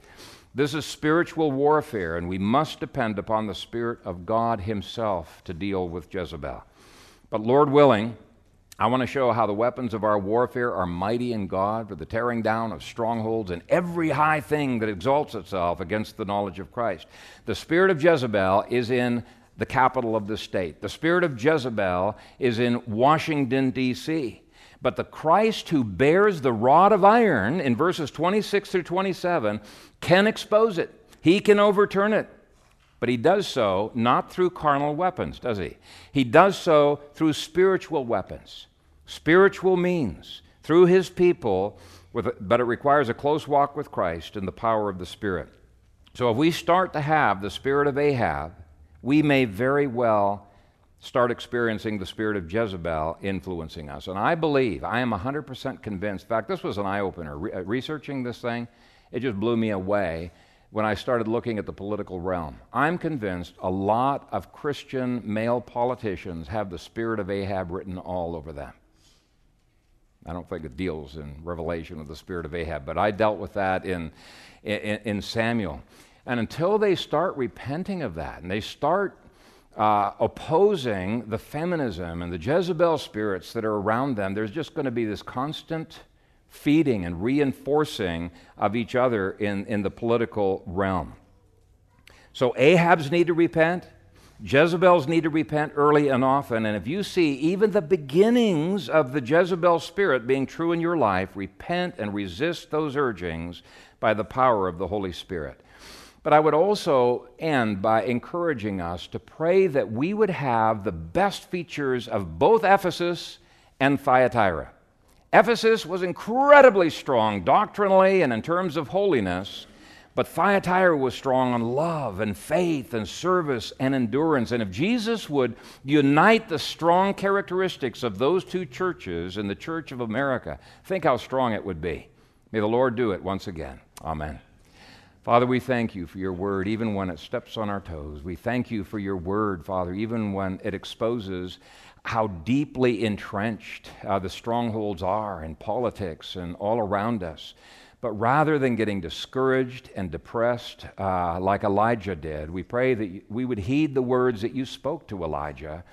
This is spiritual warfare, and we must depend upon the Spirit of God Himself to deal with Jezebel. But Lord willing, I want to show how the weapons of our warfare are mighty in God for the tearing down of strongholds and every high thing that exalts itself against the knowledge of Christ. The spirit of Jezebel is in the capital of the state. The spirit of Jezebel is in Washington, D.C. But the Christ who bears the rod of iron in verses 26 through 27 can expose it, he can overturn it. But he does so not through carnal weapons, does he? He does so through spiritual weapons, spiritual means, through his people, with, but it requires a close walk with Christ and the power of the Spirit. So if we start to have the spirit of Ahab, we may very well start experiencing the spirit of Jezebel influencing us. And I believe, I am 100% convinced. In fact, this was an eye opener. Re- uh, researching this thing, it just blew me away when I started looking at the political realm. I'm convinced a lot of Christian male politicians have the spirit of Ahab written all over them. I don't think it deals in Revelation with the spirit of Ahab, but I dealt with that in, in, in Samuel. And until they start repenting of that and they start uh, opposing the feminism and the Jezebel spirits that are around them, there's just going to be this constant feeding and reinforcing of each other in, in the political realm. So Ahab's need to repent. Jezebels need to repent early and often. And if you see even the beginnings of the Jezebel spirit being true in your life, repent and resist those urgings by the power of the Holy Spirit. But I would also end by encouraging us to pray that we would have the best features of both Ephesus and Thyatira. Ephesus was incredibly strong doctrinally and in terms of holiness, but Thyatira was strong on love and faith and service and endurance. And if Jesus would unite the strong characteristics of those two churches in the Church of America, think how strong it would be. May the Lord do it once again. Amen. Father, we thank you for your word, even when it steps on our toes. We thank you for your word, Father, even when it exposes how deeply entrenched uh, the strongholds are in politics and all around us. But rather than getting discouraged and depressed uh, like Elijah did, we pray that we would heed the words that you spoke to Elijah,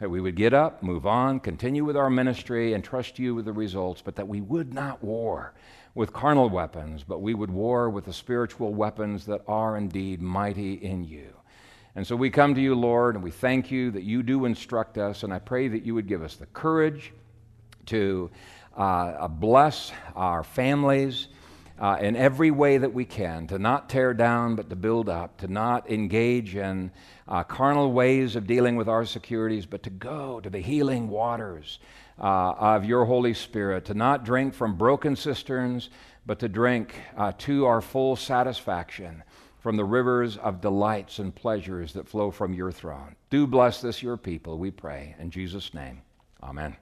that we would get up, move on, continue with our ministry, and trust you with the results, but that we would not war with carnal weapons, but we would war with the spiritual weapons that are indeed mighty in you. And so we come to you, Lord, and we thank you that you do instruct us, and I pray that you would give us the courage to uh, bless our families. Uh, in every way that we can, to not tear down, but to build up, to not engage in uh, carnal ways of dealing with our securities, but to go to the healing waters uh, of your Holy Spirit, to not drink from broken cisterns, but to drink uh, to our full satisfaction from the rivers of delights and pleasures that flow from your throne. Do bless this, your people, we pray. In Jesus' name, amen.